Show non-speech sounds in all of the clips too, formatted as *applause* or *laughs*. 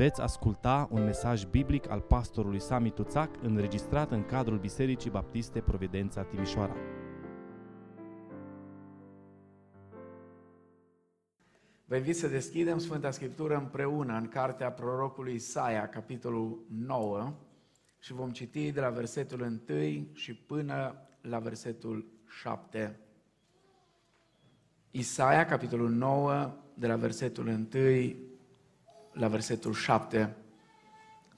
Veți asculta un mesaj biblic al pastorului Sami Tuțac înregistrat în cadrul Bisericii Baptiste Providența Timișoara. Vă invit să deschidem Sfânta Scriptură împreună în cartea prorocului Isaia, capitolul 9, și vom citi de la versetul 1 și până la versetul 7. Isaia, capitolul 9, de la versetul 1 la versetul 7.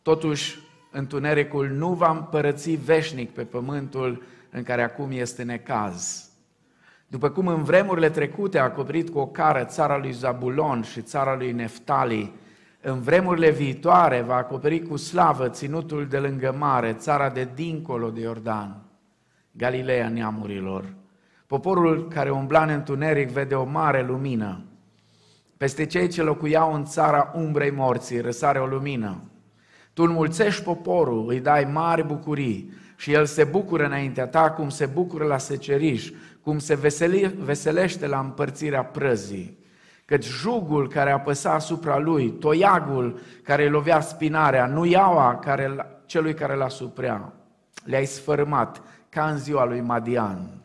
Totuși, întunericul nu va împărăți veșnic pe pământul în care acum este necaz. După cum în vremurile trecute a acoperit cu o cară țara lui Zabulon și țara lui Neftali, în vremurile viitoare va acoperi cu slavă ținutul de lângă mare, țara de dincolo de Iordan, Galileea neamurilor. Poporul care umbla în întuneric vede o mare lumină. Peste cei ce locuiau în țara umbrei morții răsare o lumină. Tu înmulțești poporul, îi dai mari bucurii și el se bucură înaintea ta cum se bucură la seceriș, cum se veseli, veselește la împărțirea prăzii. Căci jugul care apăsa asupra lui, toiagul care îi lovea spinarea, nu iaua care, celui care l-a suprea, le-ai sfărâmat ca în ziua lui Madian.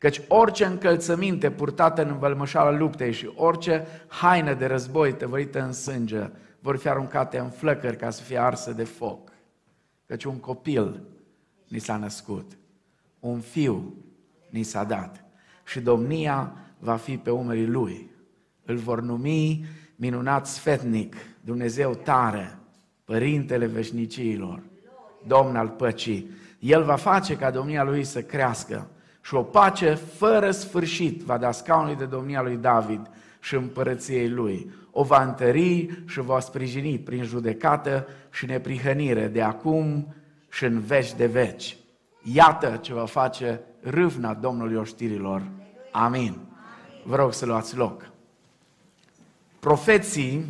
Căci orice încălțăminte purtată în învălmășala luptei și orice haină de război tăvărită în sânge vor fi aruncate în flăcări ca să fie arse de foc. Căci un copil ni s-a născut, un fiu ni s-a dat și domnia va fi pe umerii lui. Îl vor numi minunat sfetnic, Dumnezeu tare, Părintele veșniciilor, Domn al păcii. El va face ca domnia lui să crească și o pace fără sfârșit va da scaunului de domnia lui David și împărăției lui. O va întări și va sprijini prin judecată și neprihănire de acum și în veci de veci. Iată ce va face râvna Domnului oștirilor. Amin. Vă rog să luați loc. Profeții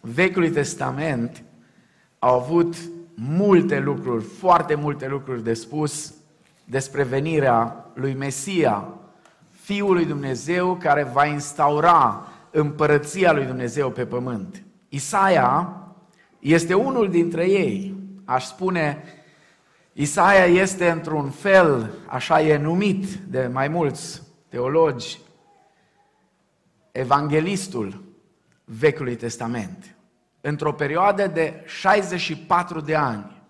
Vechiului Testament au avut multe lucruri, foarte multe lucruri de spus despre venirea lui Mesia, Fiul lui Dumnezeu care va instaura împărăția lui Dumnezeu pe pământ. Isaia este unul dintre ei. Aș spune, Isaia este într-un fel, așa e numit de mai mulți teologi, evanghelistul Vechiului Testament. Într-o perioadă de 64 de ani,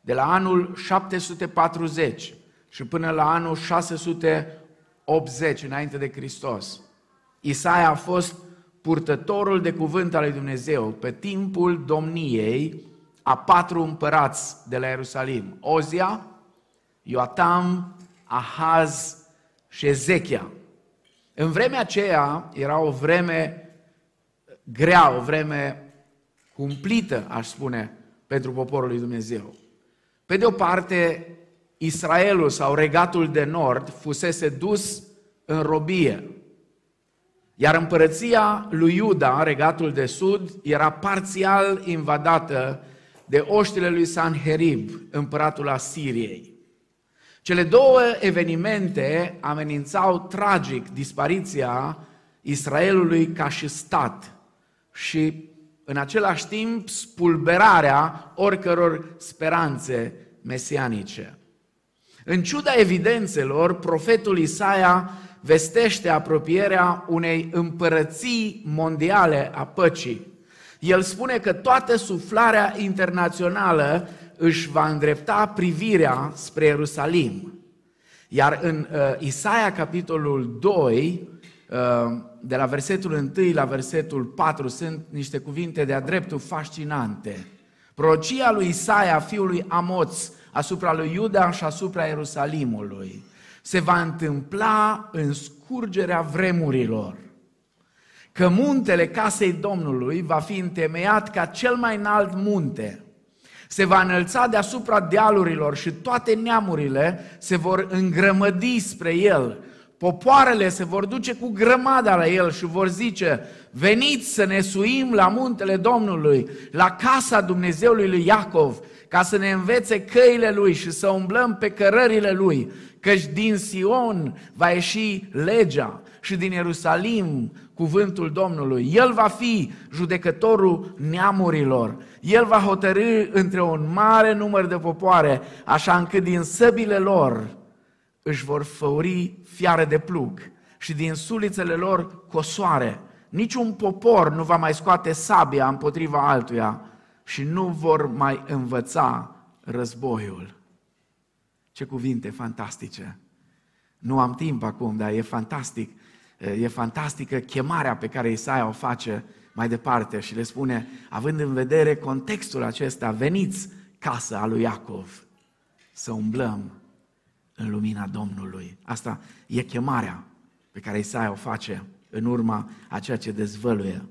de la anul 740 și până la anul 680 înainte de Hristos. Isaia a fost purtătorul de cuvânt al lui Dumnezeu pe timpul domniei a patru împărați de la Ierusalim. Ozia, Ioatam, Ahaz și Ezechia. În vremea aceea era o vreme grea, o vreme cumplită, aș spune, pentru poporul lui Dumnezeu. Pe de o parte, Israelul sau regatul de nord fusese dus în robie. Iar împărăția lui Iuda, regatul de sud, era parțial invadată de oștile lui Sanherib, împăratul Asiriei. Cele două evenimente amenințau tragic dispariția Israelului ca și stat și în același timp spulberarea oricăror speranțe mesianice. În ciuda evidențelor, profetul Isaia vestește apropierea unei împărății mondiale a păcii. El spune că toată suflarea internațională își va îndrepta privirea spre Ierusalim. Iar în uh, Isaia, capitolul 2, uh, de la versetul 1 la versetul 4, sunt niște cuvinte de-a dreptul fascinante. Prorocia lui Isaia, fiul lui Amoț, asupra lui Iuda și asupra Ierusalimului. Se va întâmpla în scurgerea vremurilor că muntele casei Domnului va fi întemeiat ca cel mai înalt munte. Se va înălța deasupra dealurilor și toate neamurile se vor îngrămădi spre el. Popoarele se vor duce cu grămada la el și vor zice, veniți să ne suim la muntele Domnului, la casa Dumnezeului lui Iacov, ca să ne învețe căile lui și să umblăm pe cărările lui, căci din Sion va ieși legea și din Ierusalim cuvântul Domnului. El va fi judecătorul neamurilor. El va hotărâ între un mare număr de popoare, așa încât din săbile lor își vor făuri fiare de plug și din sulițele lor cosoare. Niciun popor nu va mai scoate sabia împotriva altuia și nu vor mai învăța războiul. Ce cuvinte fantastice! Nu am timp acum, dar e fantastic. E fantastică chemarea pe care Isaia o face mai departe și le spune, având în vedere contextul acesta, veniți casa lui Iacov să umblăm în lumina Domnului. Asta e chemarea pe care Isaia o face în urma a ceea ce dezvăluie.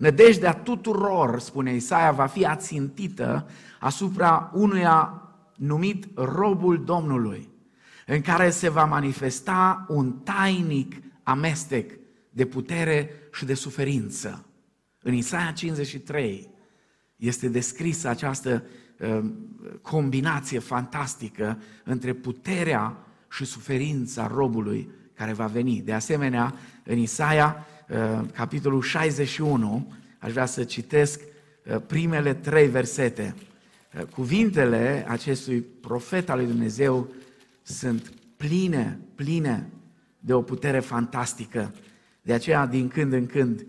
Nădejdea tuturor, spune Isaia, va fi ațintită asupra unuia numit robul Domnului, în care se va manifesta un tainic amestec de putere și de suferință. În Isaia 53 este descrisă această uh, combinație fantastică între puterea și suferința robului care va veni. De asemenea, în Isaia, uh, capitolul 61, aș vrea să citesc uh, primele trei versete. Cuvintele acestui profet al lui Dumnezeu sunt pline, pline de o putere fantastică. De aceea, din când în când,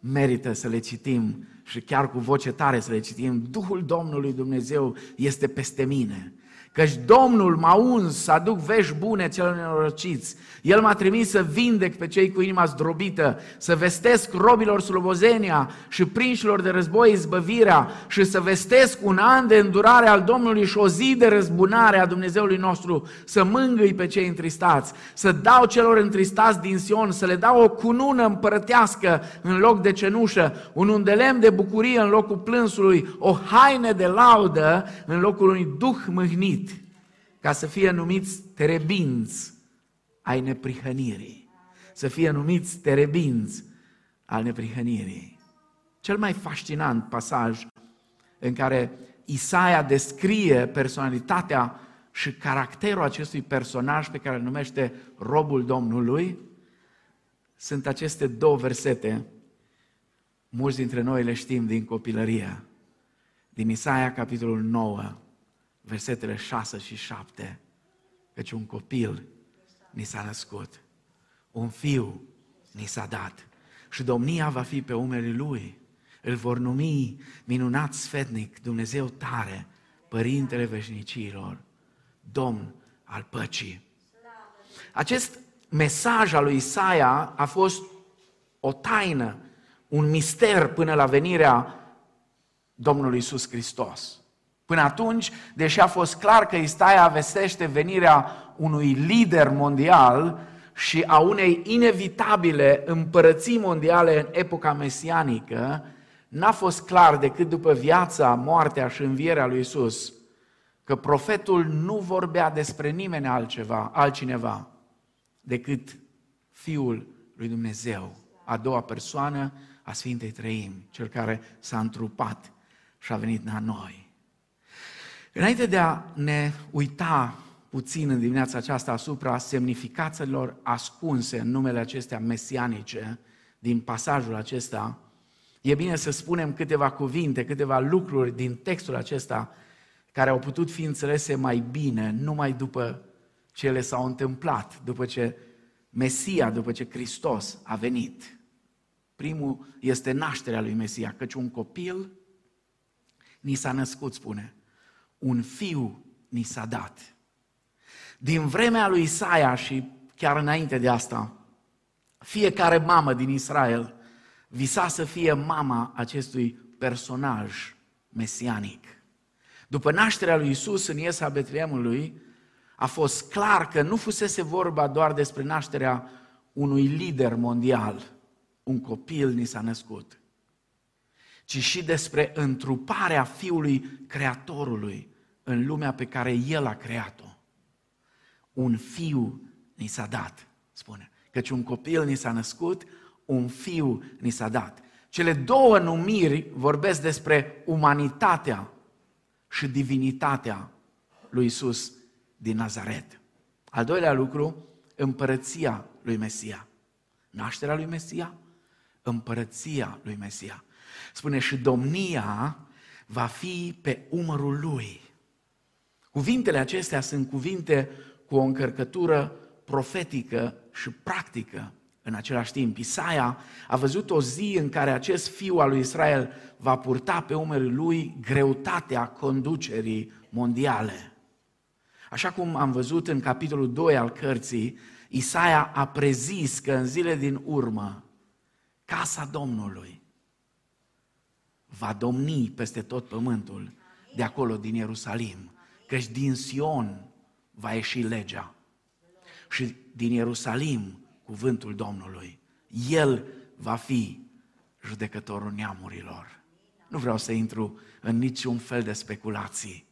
merită să le citim și chiar cu voce tare să le citim. Duhul Domnului Dumnezeu este peste mine Căci Domnul m-a uns să aduc vești bune celor nenorociți. El m-a trimis să vindec pe cei cu inima zdrobită, să vestesc robilor slobozenia și prinșilor de război izbăvirea și să vestesc un an de îndurare al Domnului și o zi de răzbunare a Dumnezeului nostru, să mângâi pe cei întristați, să dau celor întristați din Sion, să le dau o cunună împărătească în loc de cenușă, un undelem de bucurie în locul plânsului, o haine de laudă în locul unui duh mâhnit ca să fie numiți terebinți ai neprihănirii. Să fie numiți terebinți al neprihănirii. Cel mai fascinant pasaj în care Isaia descrie personalitatea și caracterul acestui personaj pe care îl numește robul Domnului, sunt aceste două versete. Mulți dintre noi le știm din copilărie. Din Isaia, capitolul 9, versetele 6 și 7, căci un copil ni s-a născut, un fiu ni s-a dat și domnia va fi pe umerii lui. Îl vor numi minunat sfetnic, Dumnezeu tare, Părintele veșnicilor, Domn al păcii. Acest mesaj al lui Isaia a fost o taină, un mister până la venirea Domnului Isus Hristos. Până atunci, deși a fost clar că Isaia vestește venirea unui lider mondial și a unei inevitabile împărății mondiale în epoca mesianică, n-a fost clar decât după viața, moartea și învierea lui Isus că profetul nu vorbea despre nimeni altceva, altcineva decât Fiul lui Dumnezeu, a doua persoană a Sfintei Trăim, cel care s-a întrupat și a venit la noi. Înainte de a ne uita puțin în dimineața aceasta asupra semnificațiilor ascunse în numele acestea mesianice din pasajul acesta, e bine să spunem câteva cuvinte, câteva lucruri din textul acesta care au putut fi înțelese mai bine numai după ce ele s-au întâmplat, după ce Mesia, după ce Hristos a venit. Primul este nașterea lui Mesia, căci un copil ni s-a născut, spune, un fiu ni s-a dat. Din vremea lui Isaia și chiar înainte de asta, fiecare mamă din Israel visa să fie mama acestui personaj mesianic. După nașterea lui Isus în Iesa Betleemului, a fost clar că nu fusese vorba doar despre nașterea unui lider mondial, un copil ni s-a născut, ci și despre întruparea Fiului Creatorului, în lumea pe care El a creat-o. Un fiu ni s-a dat, spune. Căci un copil ni s-a născut, un fiu ni s-a dat. Cele două numiri vorbesc despre umanitatea și divinitatea lui Isus din Nazaret. Al doilea lucru, împărăția lui Mesia. Nașterea lui Mesia, împărăția lui Mesia. Spune și domnia va fi pe umărul lui. Cuvintele acestea sunt cuvinte cu o încărcătură profetică și practică în același timp. Isaia a văzut o zi în care acest fiu al lui Israel va purta pe umerii lui greutatea conducerii mondiale. Așa cum am văzut în capitolul 2 al cărții, Isaia a prezis că în zile din urmă casa Domnului va domni peste tot pământul de acolo din Ierusalim, căci din Sion va ieși legea și din Ierusalim cuvântul Domnului. El va fi judecătorul neamurilor. Nu vreau să intru în niciun fel de speculații.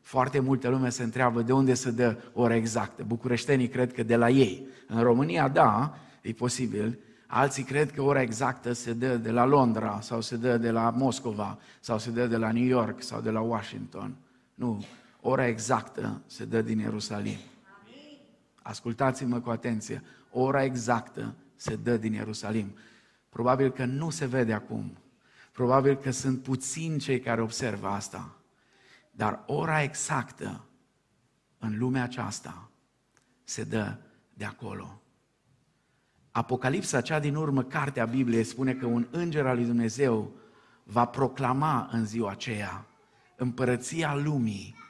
Foarte multe lume se întreabă de unde se dă ora exactă. Bucureștenii cred că de la ei. În România, da, e posibil. Alții cred că ora exactă se dă de la Londra sau se dă de la Moscova sau se dă de la New York sau de la Washington. Nu, ora exactă se dă din Ierusalim. Ascultați-mă cu atenție. Ora exactă se dă din Ierusalim. Probabil că nu se vede acum. Probabil că sunt puțini cei care observă asta. Dar ora exactă în lumea aceasta se dă de acolo. Apocalipsa, cea din urmă, cartea Bibliei, spune că un înger al lui Dumnezeu va proclama în ziua aceea împărăția lumii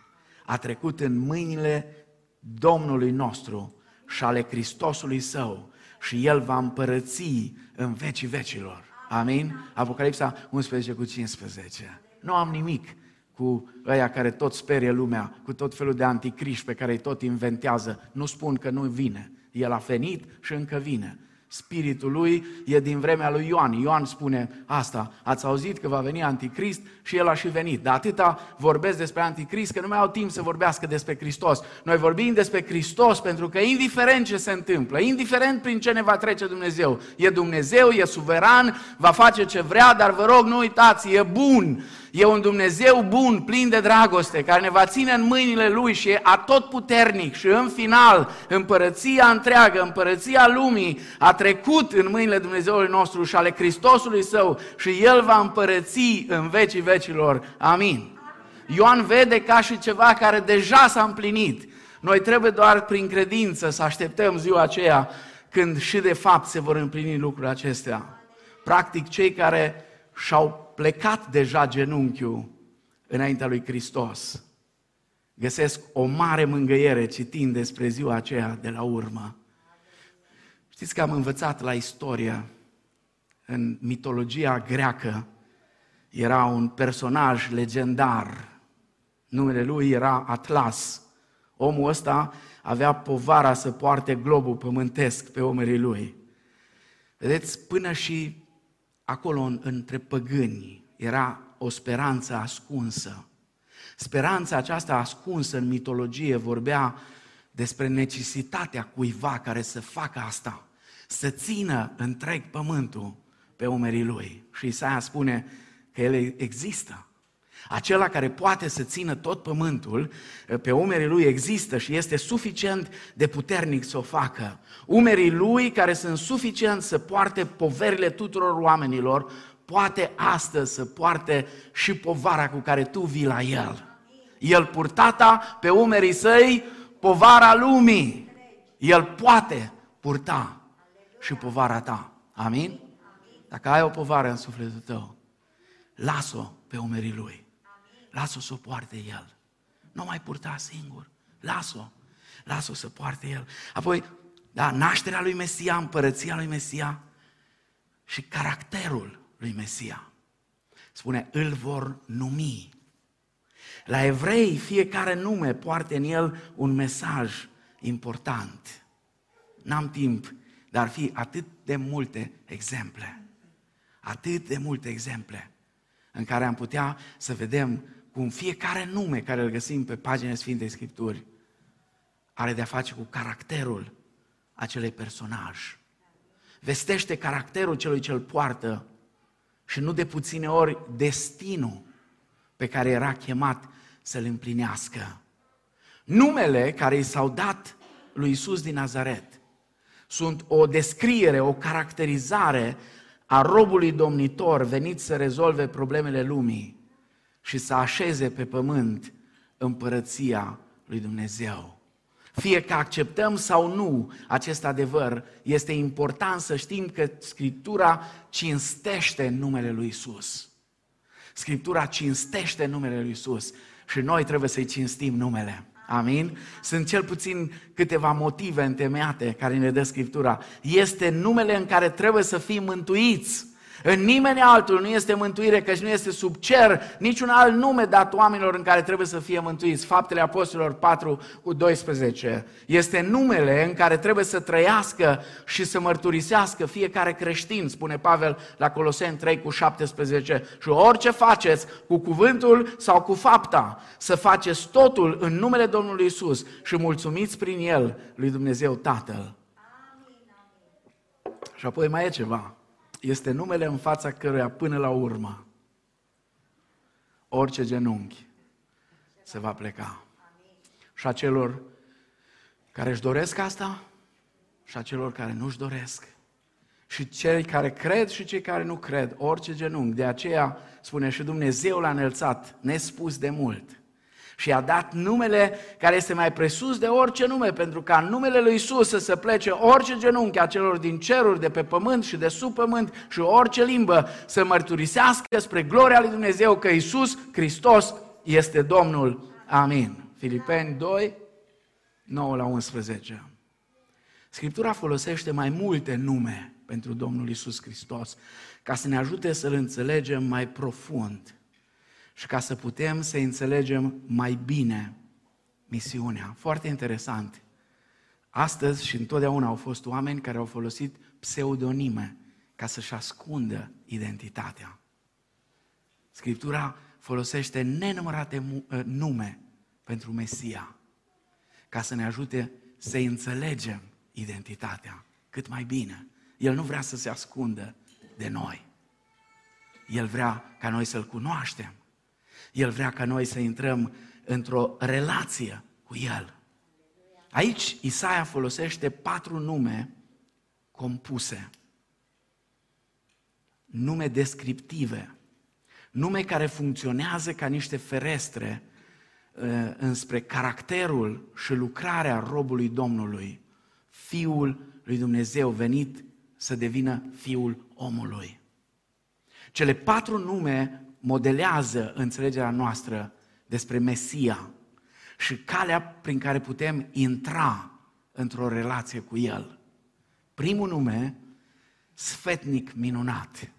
a trecut în mâinile Domnului nostru și ale Hristosului Său și El va împărăți în vecii vecilor. Amin? Apocalipsa 11 cu 15. Nu am nimic cu ăia care tot sperie lumea, cu tot felul de anticriși pe care îi tot inventează. Nu spun că nu vine. El a venit și încă vine. Spiritul lui e din vremea lui Ioan. Ioan spune asta, ați auzit că va veni anticrist și el a și venit. Dar atâta vorbesc despre anticrist că nu mai au timp să vorbească despre Hristos. Noi vorbim despre Hristos pentru că indiferent ce se întâmplă, indiferent prin ce ne va trece Dumnezeu, e Dumnezeu, e suveran, va face ce vrea, dar vă rog nu uitați, e bun. E un Dumnezeu bun, plin de dragoste, care ne va ține în mâinile Lui și e atotputernic și în final împărăția întreagă, împărăția lumii a trecut în mâinile Dumnezeului nostru și ale Hristosului Său și El va împărăți în vecii vecilor. Amin. Ioan vede ca și ceva care deja s-a împlinit. Noi trebuie doar prin credință să așteptăm ziua aceea când și de fapt se vor împlini lucrurile acestea. Practic, cei care și-au plecat deja genunchiul înaintea lui Hristos, găsesc o mare mângâiere citind despre ziua aceea de la urmă. Știți că am învățat la istorie, în mitologia greacă, era un personaj legendar. Numele lui era Atlas. Omul ăsta avea povara să poarte globul pământesc pe omerii lui. Vedeți, până și acolo între păgâni era o speranță ascunsă. Speranța aceasta ascunsă în mitologie vorbea despre necesitatea cuiva care să facă asta, să țină întreg pământul pe umerii lui. Și Isaia spune că el există. Acela care poate să țină tot pământul pe umerii lui există și este suficient de puternic să o facă. Umerii lui care sunt suficient să poarte poverile tuturor oamenilor, poate astăzi să poarte și povara cu care tu vii la el. El purtata pe umerii săi povara lumii. El poate purta și povara ta. Amin? Dacă ai o povară în sufletul tău, las-o pe umerii lui. Lasă-o să o poarte el. Nu mai purta singur. Lasă-o. Lasă-o să poarte el. Apoi, da, nașterea lui Mesia, împărăția lui Mesia și caracterul lui Mesia. Spune, îl vor numi. La evrei, fiecare nume poartă în el un mesaj important. N-am timp, dar ar fi atât de multe exemple. Atât de multe exemple în care am putea să vedem cum fiecare nume care îl găsim pe paginile Sfintei Scripturi are de-a face cu caracterul acelei personaj. Vestește caracterul celui ce îl poartă și nu de puține ori destinul pe care era chemat să-l împlinească. Numele care i s-au dat lui Isus din Nazaret sunt o descriere, o caracterizare a robului domnitor venit să rezolve problemele lumii și să așeze pe pământ împărăția lui Dumnezeu. Fie că acceptăm sau nu acest adevăr, este important să știm că Scriptura cinstește numele lui Isus. Scriptura cinstește numele lui Isus și noi trebuie să-i cinstim numele. Amin? Sunt cel puțin câteva motive întemeiate care ne dă Scriptura. Este numele în care trebuie să fim mântuiți. În nimeni altul nu este mântuire, căci nu este sub cer niciun alt nume dat oamenilor în care trebuie să fie mântuiți. Faptele Apostolilor 4 cu 12. Este numele în care trebuie să trăiască și să mărturisească fiecare creștin, spune Pavel la Coloseni 3 cu 17. Și orice faceți, cu cuvântul sau cu fapta, să faceți totul în numele Domnului Isus și mulțumiți prin El lui Dumnezeu Tatăl. Și apoi mai e ceva este numele în fața căruia până la urmă orice genunchi se va pleca. Și a celor care își doresc asta și a celor care nu își doresc. Și cei care cred și cei care nu cred, orice genunchi. De aceea spune și Dumnezeu l-a înălțat, nespus de mult și a dat numele care este mai presus de orice nume, pentru ca în numele lui Isus să se plece orice genunchi a celor din ceruri, de pe pământ și de sub pământ și orice limbă să mărturisească spre gloria lui Dumnezeu că Isus Hristos este Domnul. Amin. Filipeni 2, 9 la 11. Scriptura folosește mai multe nume pentru Domnul Isus Hristos ca să ne ajute să-L înțelegem mai profund și ca să putem să înțelegem mai bine misiunea. Foarte interesant. Astăzi și întotdeauna au fost oameni care au folosit pseudonime ca să-și ascundă identitatea. Scriptura folosește nenumărate ă, nume pentru Mesia ca să ne ajute să înțelegem identitatea cât mai bine. El nu vrea să se ascundă de noi. El vrea ca noi să-L cunoaștem el vrea ca noi să intrăm într-o relație cu El. Aici Isaia folosește patru nume compuse. Nume descriptive. Nume care funcționează ca niște ferestre uh, înspre caracterul și lucrarea robului Domnului, Fiul lui Dumnezeu venit să devină Fiul omului. Cele patru nume modelează înțelegerea noastră despre Mesia și calea prin care putem intra într-o relație cu El. Primul nume, sfetnic minunat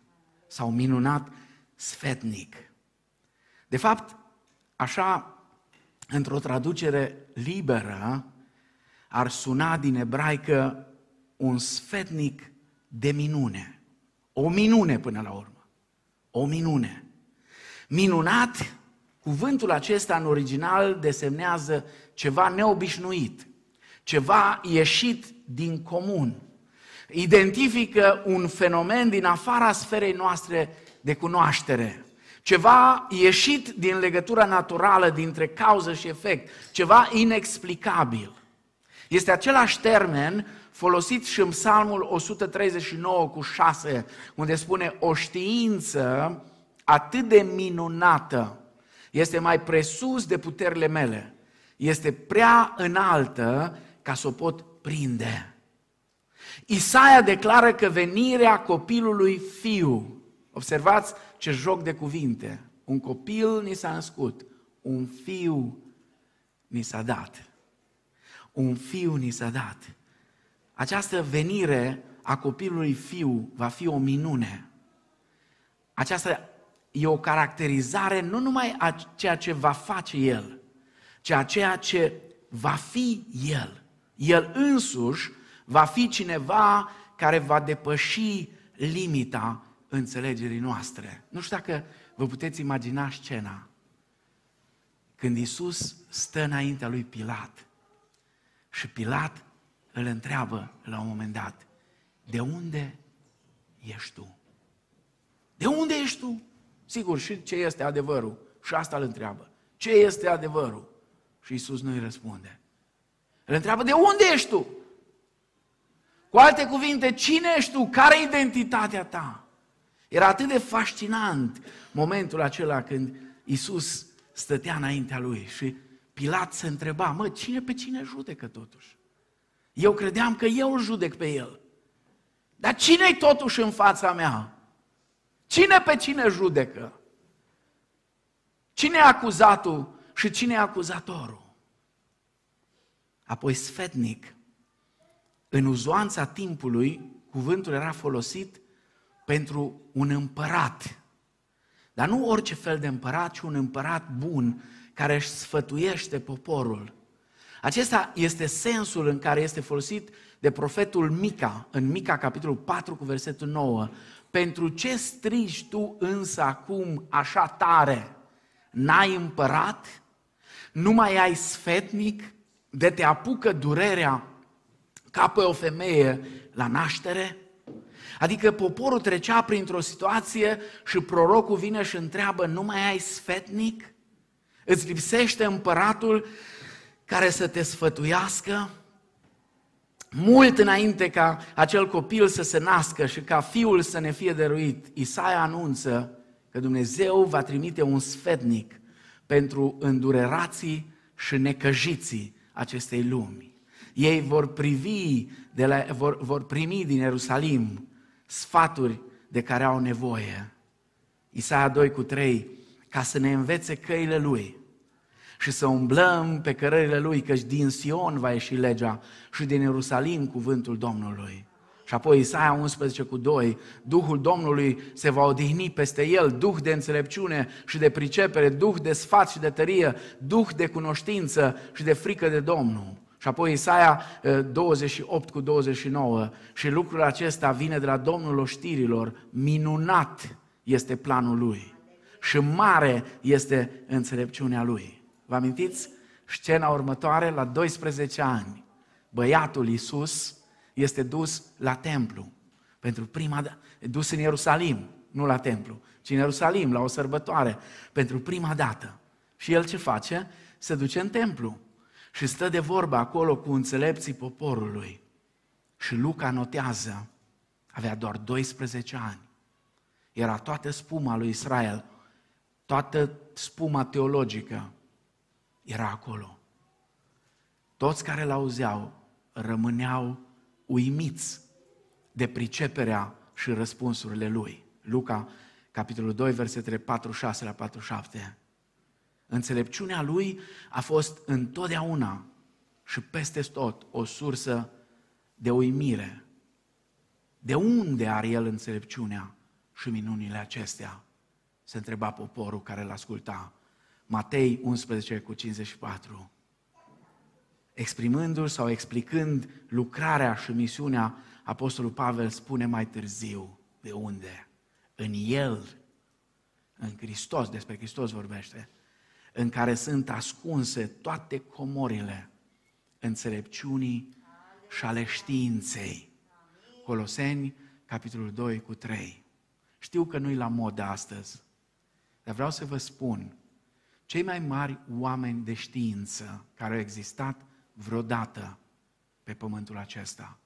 sau minunat sfetnic. De fapt, așa, într-o traducere liberă, ar suna din ebraică un sfetnic de minune. O minune până la urmă. O minune. Minunat, cuvântul acesta în original desemnează ceva neobișnuit, ceva ieșit din comun. Identifică un fenomen din afara sferei noastre de cunoaștere. Ceva ieșit din legătura naturală dintre cauză și efect, ceva inexplicabil. Este același termen folosit și în Psalmul 139 cu 6, unde spune o știință atât de minunată, este mai presus de puterile mele, este prea înaltă ca să o pot prinde. Isaia declară că venirea copilului fiu, observați ce joc de cuvinte, un copil ni s-a născut, un fiu ni s-a dat. Un fiu ni s-a dat. Această venire a copilului fiu va fi o minune. Această e o caracterizare nu numai a ceea ce va face El, ci a ceea ce va fi El. El însuși va fi cineva care va depăși limita înțelegerii noastre. Nu știu dacă vă puteți imagina scena când Isus stă înaintea lui Pilat și Pilat îl întreabă la un moment dat, de unde ești tu? De unde ești tu? Sigur, și ce este adevărul? Și asta îl întreabă. Ce este adevărul? Și Isus nu îi răspunde. Îl întreabă, de unde ești tu? Cu alte cuvinte, cine ești tu? Care e identitatea ta? Era atât de fascinant momentul acela când Isus stătea înaintea lui și Pilat se întreba, mă, cine pe cine judecă totuși? Eu credeam că eu îl judec pe el. Dar cine e totuși în fața mea? Cine pe cine judecă? Cine e acuzatul și cine e acuzatorul? Apoi sfetnic. În uzoanța timpului, cuvântul era folosit pentru un împărat. Dar nu orice fel de împărat, ci un împărat bun care își sfătuiește poporul. Acesta este sensul în care este folosit de profetul Mica, în Mica, capitolul 4, cu versetul 9. Pentru ce strigi tu însă acum așa tare? N-ai împărat? Nu mai ai sfetnic? De te apucă durerea ca pe o femeie la naștere? Adică poporul trecea printr-o situație și prorocul vine și întreabă, nu mai ai sfetnic? Îți lipsește împăratul care să te sfătuiască? Mult înainte ca acel copil să se nască și ca fiul să ne fie dăruit, Isaia anunță că Dumnezeu va trimite un sfetnic pentru îndurerații și necăjiții acestei lumi. Ei vor privi, de la, vor, vor primi din Ierusalim sfaturi de care au nevoie. Isaia 2 cu 3, ca să ne învețe căile Lui și să umblăm pe cărările Lui, căci din Sion va ieși legea și din Ierusalim cuvântul Domnului. Și apoi Isaia 11 cu 2, Duhul Domnului se va odihni peste el, Duh de înțelepciune și de pricepere, Duh de sfat și de tărie, Duh de cunoștință și de frică de Domnul. Și apoi Isaia 28 cu 29, și lucrul acesta vine de la Domnul oștirilor, minunat este planul lui și mare este înțelepciunea lui. Vă amintiți scena următoare? La 12 ani, băiatul Iisus este dus la templu. Pentru prima dată, dus în Ierusalim, nu la templu, ci în Ierusalim, la o sărbătoare, pentru prima dată. Și el ce face? Se duce în templu și stă de vorbă acolo cu înțelepții poporului. Și Luca notează, avea doar 12 ani. Era toată spuma lui Israel, toată spuma teologică era acolo. Toți care l-auzeau rămâneau uimiți de priceperea și răspunsurile lui. Luca, capitolul 2, versetele 46 la 47. Înțelepciunea lui a fost întotdeauna și peste tot o sursă de uimire. De unde are el înțelepciunea și minunile acestea? Se întreba poporul care l-asculta. Matei 11 cu 54. Exprimându-l sau explicând lucrarea și misiunea, Apostolul Pavel spune mai târziu de unde? În El, în Hristos, despre Hristos vorbește, în care sunt ascunse toate comorile înțelepciunii și ale științei. Coloseni, capitolul 2 cu 3. Știu că nu-i la mod astăzi, dar vreau să vă spun cei mai mari oameni de știință care au existat vreodată pe pământul acesta.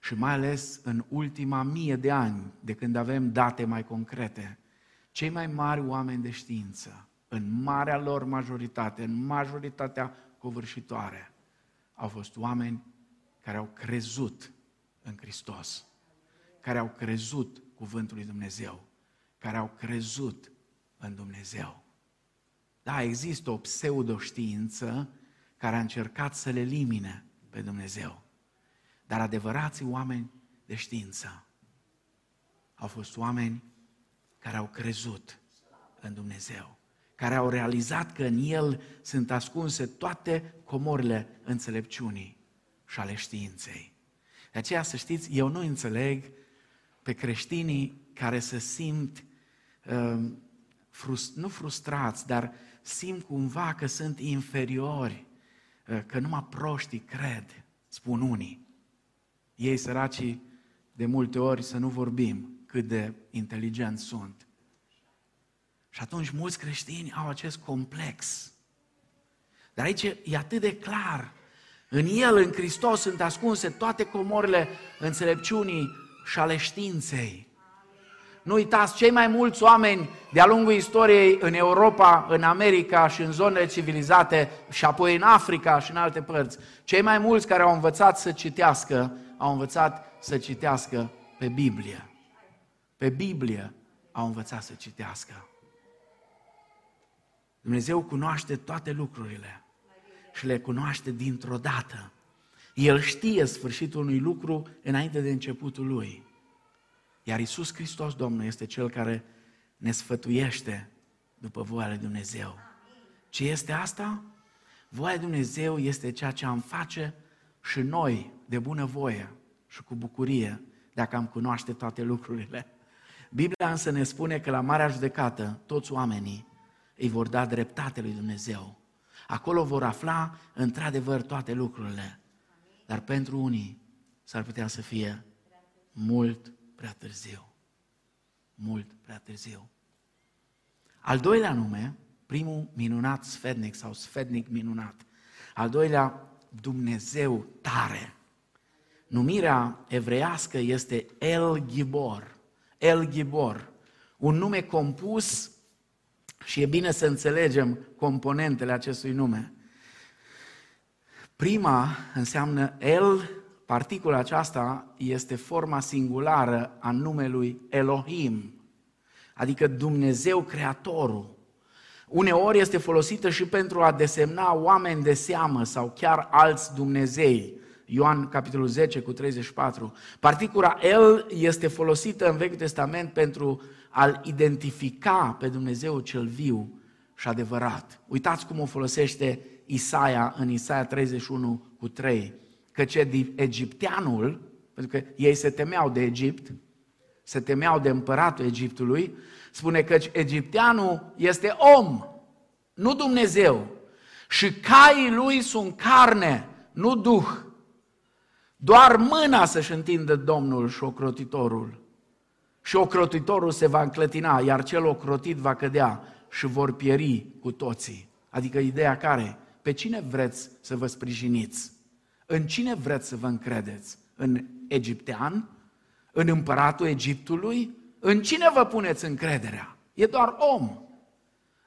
Și mai ales în ultima mie de ani, de când avem date mai concrete, cei mai mari oameni de știință, în marea lor majoritate, în majoritatea covârșitoare, au fost oameni care au crezut în Hristos, care au crezut cuvântul lui Dumnezeu, care au crezut în Dumnezeu. Da, există o pseudoștiință care a încercat să le elimine pe Dumnezeu. Dar adevărații oameni de știință au fost oameni care au crezut în Dumnezeu, care au realizat că în El sunt ascunse toate comorile înțelepciunii și ale științei. De aceea, să știți, eu nu înțeleg pe creștinii care se simt, uh, frust, nu frustrați, dar simt cumva că sunt inferiori, ă, că numai proștii cred, spun unii. Ei săracii de multe ori să nu vorbim cât de inteligenți sunt. Și atunci mulți creștini au acest complex. Dar aici e atât de clar. În El, în Hristos, sunt ascunse toate comorile înțelepciunii și ale științei. Nu uitați, cei mai mulți oameni de-a lungul istoriei în Europa, în America și în zonele civilizate și apoi în Africa și în alte părți, cei mai mulți care au învățat să citească, au învățat să citească pe Biblie. Pe Biblie au învățat să citească. Dumnezeu cunoaște toate lucrurile și le cunoaște dintr-o dată. El știe sfârșitul unui lucru înainte de începutul lui. Iar Isus Hristos, Domnul, este Cel care ne sfătuiește după voia lui Dumnezeu. Ce este asta? Voia lui Dumnezeu este ceea ce am face și noi, de bună voie și cu bucurie, dacă am cunoaște toate lucrurile. Biblia însă ne spune că la Marea Judecată toți oamenii îi vor da dreptate lui Dumnezeu. Acolo vor afla într-adevăr toate lucrurile. Dar pentru unii s-ar putea să fie mult prea târziu. Mult prea târziu. Al doilea nume, primul minunat sfednic sau sfednic minunat. Al doilea, Dumnezeu tare. Numirea evreiască este El Gibor. El Gibor. Un nume compus și e bine să înțelegem componentele acestui nume. Prima înseamnă El Particula aceasta este forma singulară a numelui Elohim, adică Dumnezeu Creatorul. Uneori este folosită și pentru a desemna oameni de seamă sau chiar alți Dumnezei. Ioan capitolul 10 cu 34. Particula El este folosită în Vechiul Testament pentru a-L identifica pe Dumnezeu cel viu și adevărat. Uitați cum o folosește Isaia în Isaia 31 cu 3 căci egipteanul, pentru că ei se temeau de Egipt, se temeau de împăratul Egiptului, spune că egipteanul este om, nu Dumnezeu. Și caii lui sunt carne, nu duh. Doar mâna să-și întindă Domnul și ocrotitorul. Și ocrotitorul se va înclătina, iar cel ocrotit va cădea și vor pieri cu toții. Adică ideea care? Pe cine vreți să vă sprijiniți? În cine vreți să vă încredeți? În egiptean? În împăratul Egiptului? În cine vă puneți încrederea? E doar om.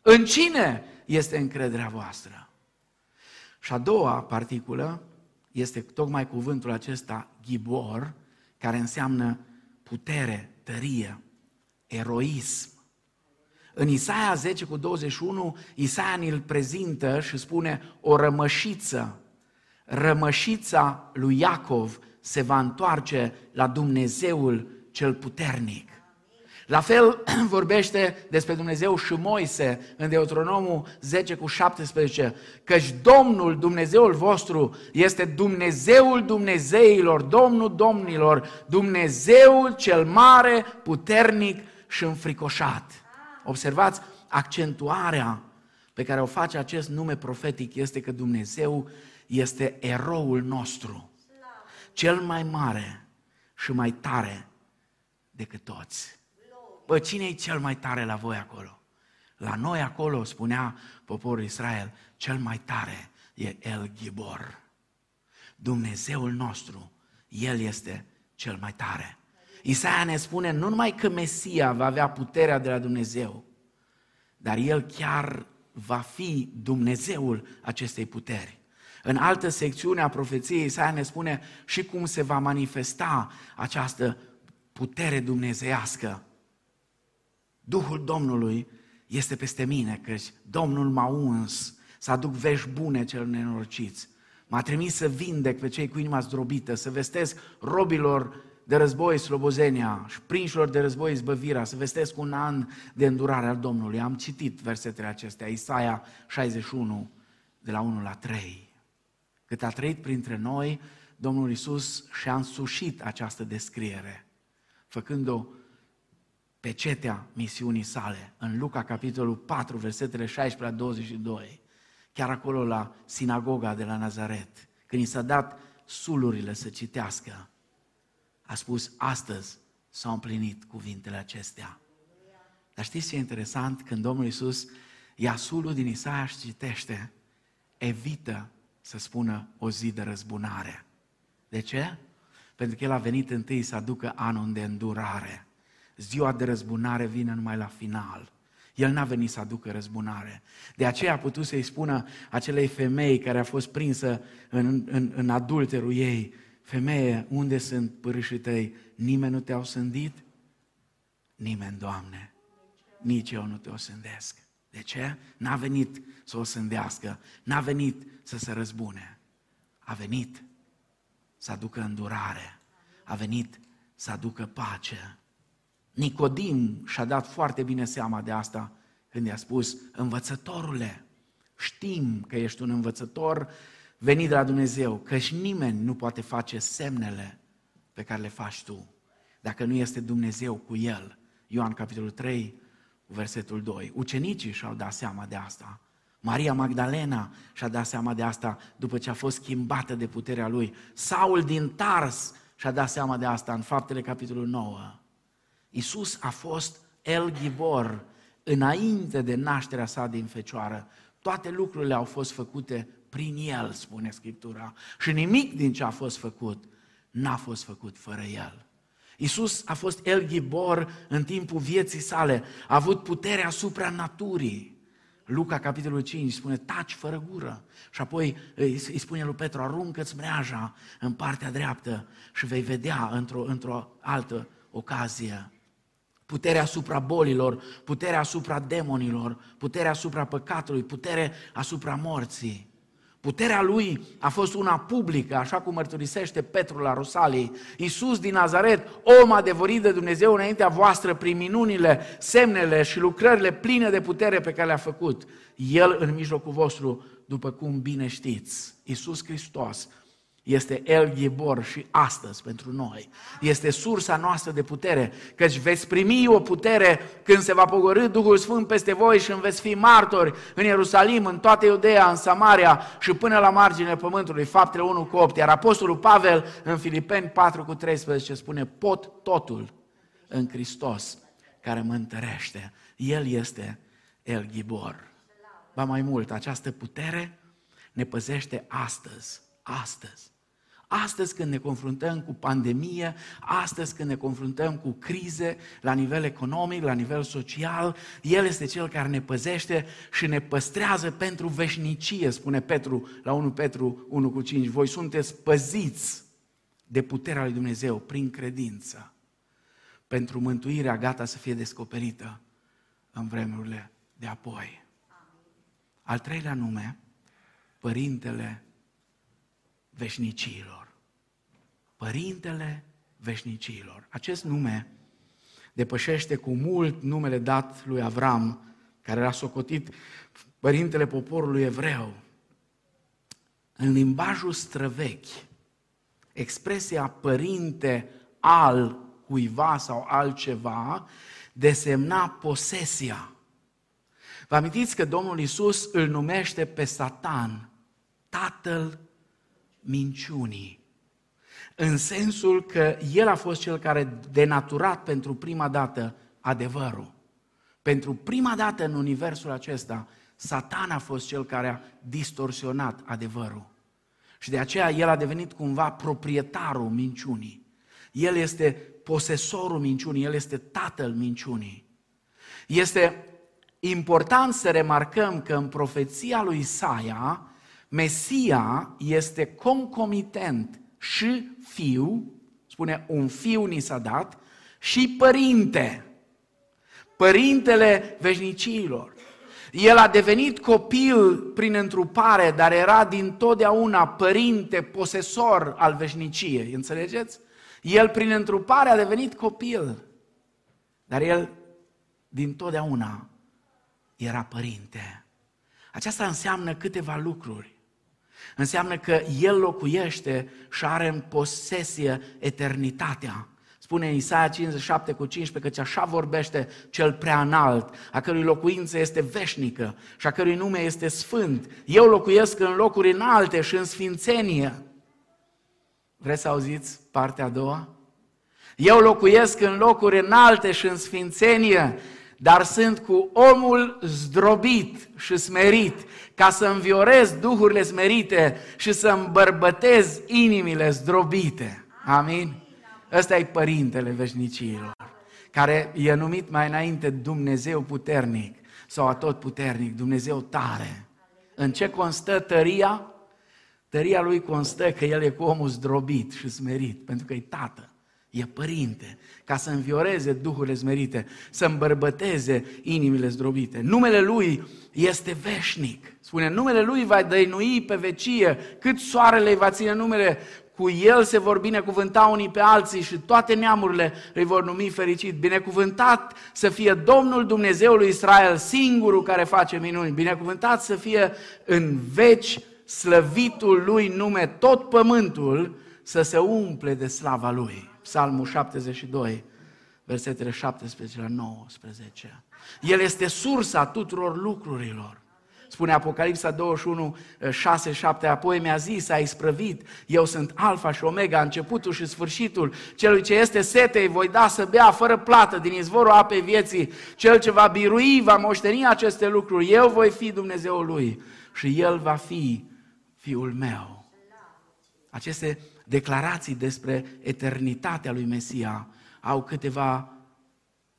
În cine este încrederea voastră? Și a doua particulă este tocmai cuvântul acesta, ghibor, care înseamnă putere, tărie, eroism. În Isaia 10 cu 21, Isaia ne-l prezintă și spune o rămășiță rămășița lui Iacov se va întoarce la Dumnezeul cel puternic. La fel *clears throat* vorbește despre Dumnezeu și Moise în Deuteronomul 10 cu 17, căci Domnul Dumnezeul vostru este Dumnezeul Dumnezeilor, Domnul Domnilor, Dumnezeul cel mare, puternic și înfricoșat. Observați, accentuarea pe care o face acest nume profetic este că Dumnezeu este eroul nostru, cel mai mare și mai tare decât toți. Bă, cine e cel mai tare la voi acolo? La noi acolo, spunea poporul Israel, cel mai tare e El Gibor. Dumnezeul nostru, El este cel mai tare. Isaia ne spune nu numai că Mesia va avea puterea de la Dumnezeu, dar El chiar va fi Dumnezeul acestei puteri. În altă secțiune a profeției, Isaia ne spune și cum se va manifesta această putere dumnezeiască. Duhul Domnului este peste mine, căci Domnul m-a uns să aduc vești bune celor nenorociți. M-a trimis să vindec pe cei cu inima zdrobită, să vestesc robilor de război slobozenia și prinșilor de război zbăvirea, să vestesc un an de îndurare al Domnului. Am citit versetele acestea, Isaia 61, de la 1 la 3. Cât a trăit printre noi, Domnul Isus și-a însușit această descriere, făcând-o pe cetea misiunii sale, în Luca, capitolul 4, versetele 16 la 22, chiar acolo la sinagoga de la Nazaret, când i s-a dat sulurile să citească. a spus, astăzi s-au împlinit cuvintele acestea. Dar știți ce e interesant? Când Domnul Iisus ia sulul din Isaia și citește, evită să spună o zi de răzbunare. De ce? Pentru că El a venit întâi să aducă anul de îndurare. Ziua de răzbunare vine numai la final. El n-a venit să aducă răzbunare. De aceea a putut să-i spună acelei femei care a fost prinsă în, în, în adulterul ei, femeie, unde sunt părâșii tăi? Nimeni nu te-au sândit? Nimeni, Doamne. Nici eu nu te o sândesc. De ce? N-a venit să o sândească, n-a venit să se răzbune. A venit să aducă îndurare, a venit să aducă pace. Nicodim și-a dat foarte bine seama de asta când i-a spus, învățătorule, știm că ești un învățător venit de la Dumnezeu, căci nimeni nu poate face semnele pe care le faci tu, dacă nu este Dumnezeu cu el. Ioan capitolul 3, versetul 2. Ucenicii și-au dat seama de asta. Maria Magdalena și-a dat seama de asta după ce a fost schimbată de puterea lui. Saul din Tars și-a dat seama de asta în faptele capitolul 9. Iisus a fost El Gibor înainte de nașterea sa din fecioară. Toate lucrurile au fost făcute prin El, spune Scriptura. Și nimic din ce a fost făcut n-a fost făcut fără El. Iisus a fost El Gibor în timpul vieții sale, a avut puterea asupra naturii. Luca, capitolul 5, spune, taci fără gură. Și apoi îi spune lui Petru, aruncă-ți mreaja în partea dreaptă și vei vedea într-o, într-o altă ocazie puterea asupra bolilor, puterea asupra demonilor, puterea asupra păcatului, puterea asupra morții. Puterea lui a fost una publică, așa cum mărturisește Petru la Rosalii. Iisus din Nazaret, om adevărit de Dumnezeu înaintea voastră prin minunile, semnele și lucrările pline de putere pe care le-a făcut. El în mijlocul vostru, după cum bine știți, Iisus Hristos este El Ghibor și astăzi pentru noi. Este sursa noastră de putere, căci veți primi o putere când se va pogorâ Duhul Sfânt peste voi și veți fi martori în Ierusalim, în toată Iudea, în Samaria și până la marginile pământului. Faptele 1 cu 8. Iar Apostolul Pavel în Filipeni 4 cu 13 spune pot totul în Hristos care mă întărește. El este El Ghibor. Ba mai mult, această putere ne păzește astăzi astăzi. Astăzi când ne confruntăm cu pandemie, astăzi când ne confruntăm cu crize la nivel economic, la nivel social, El este Cel care ne păzește și ne păstrează pentru veșnicie, spune Petru la 1 Petru 1 cu 5. Voi sunteți păziți de puterea lui Dumnezeu prin credință pentru mântuirea gata să fie descoperită în vremurile de apoi. Al treilea nume, Părintele veșnicilor. Părintele veșnicilor. Acest nume depășește cu mult numele dat lui Avram, care era socotit părintele poporului evreu. În limbajul străvechi, expresia părinte al cuiva sau altceva desemna posesia. Vă amintiți că Domnul Isus îl numește pe Satan tatăl minciunii. În sensul că el a fost cel care denaturat pentru prima dată adevărul. Pentru prima dată în universul acesta, Satan a fost cel care a distorsionat adevărul. Și de aceea el a devenit cumva proprietarul minciunii. El este posesorul minciunii, el este tatăl minciunii. Este important să remarcăm că în profeția lui Isaia, Mesia este concomitent și fiu, spune un fiu ni s-a dat, și părinte. Părintele veșnicilor. El a devenit copil prin întrupare, dar era din totdeauna părinte, posesor al veșniciei. Înțelegeți? El prin întrupare a devenit copil, dar el din totdeauna era părinte. Aceasta înseamnă câteva lucruri. Înseamnă că El locuiește și are în posesie eternitatea. Spune în Isaia 57 cu 15 că așa vorbește cel prea înalt, a cărui locuință este veșnică și a cărui nume este sfânt. Eu locuiesc în locuri înalte și în sfințenie. Vreți să auziți partea a doua? Eu locuiesc în locuri înalte și în sfințenie, dar sunt cu omul zdrobit și smerit, ca să înviorez duhurile smerite și să îmbărbătez inimile zdrobite. Amin? Ăsta e Părintele Veșnicilor, care e numit mai înainte Dumnezeu puternic sau atot puternic, Dumnezeu tare. În ce constă tăria? Tăria lui constă că el e cu omul zdrobit și smerit, pentru că e tată, e părinte, ca să învioreze duhurile smerite, să îmbărbăteze inimile zdrobite. Numele lui este veșnic. Spune, numele lui va dăinui pe vecie, cât soarele va ține numele, cu el se vor binecuvânta unii pe alții și toate neamurile îi vor numi fericit. Binecuvântat să fie Domnul Dumnezeului Israel, singurul care face minuni. Binecuvântat să fie în veci slăvitul lui nume tot pământul să se umple de slava lui. Psalmul 72, versetele 17 la 19. El este sursa tuturor lucrurilor. Spune Apocalipsa 21, 6, 7, apoi mi-a zis, a isprăvit, eu sunt alfa și omega, începutul și sfârșitul, celui ce este sete îi voi da să bea fără plată din izvorul apei vieții, cel ce va birui, va moșteni aceste lucruri, eu voi fi Dumnezeul lui și el va fi fiul meu. Aceste declarații despre eternitatea lui Mesia au câteva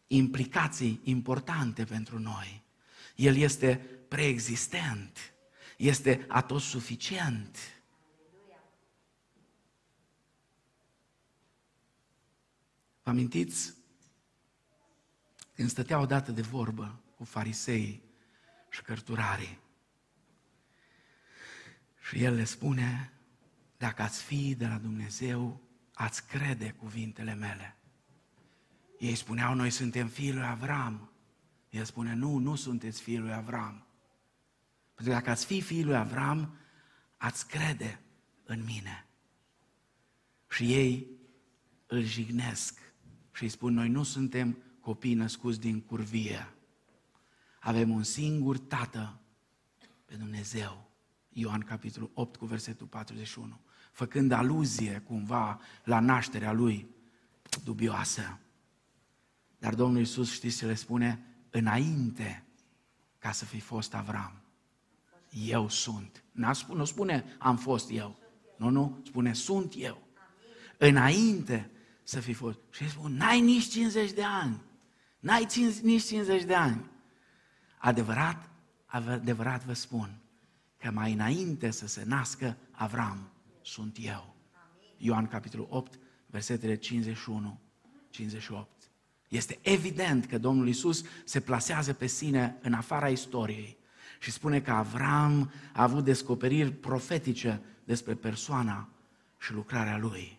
implicații importante pentru noi. El este preexistent, este atot suficient. Vă amintiți când stătea odată de vorbă cu farisei și cărturarii și el le spune, dacă ați fi de la Dumnezeu, ați crede cuvintele mele. Ei spuneau, noi suntem fiii lui Avram. El spune, nu, nu sunteți fiii lui Avram. Pentru că dacă ați fi fiii lui Avram, ați crede în mine. Și ei îl jignesc și îi spun, noi nu suntem copii născuți din curvie. Avem un singur tată pe Dumnezeu. Ioan capitolul 8 cu versetul 41, făcând aluzie cumva la nașterea lui dubioasă. Dar Domnul Iisus știți ce le spune? Înainte ca să fi fost Avram eu sunt. nu spune am fost eu. Nu, nu, spune sunt eu. Înainte să fi fost. Și spune, n-ai nici 50 de ani. N-ai nici 50 de ani. Adevărat, adevărat vă spun că mai înainte să se nască Avram, sunt eu. Ioan capitolul 8, versetele 51, 58. Este evident că Domnul Isus se plasează pe sine în afara istoriei și spune că Avram a avut descoperiri profetice despre persoana și lucrarea lui.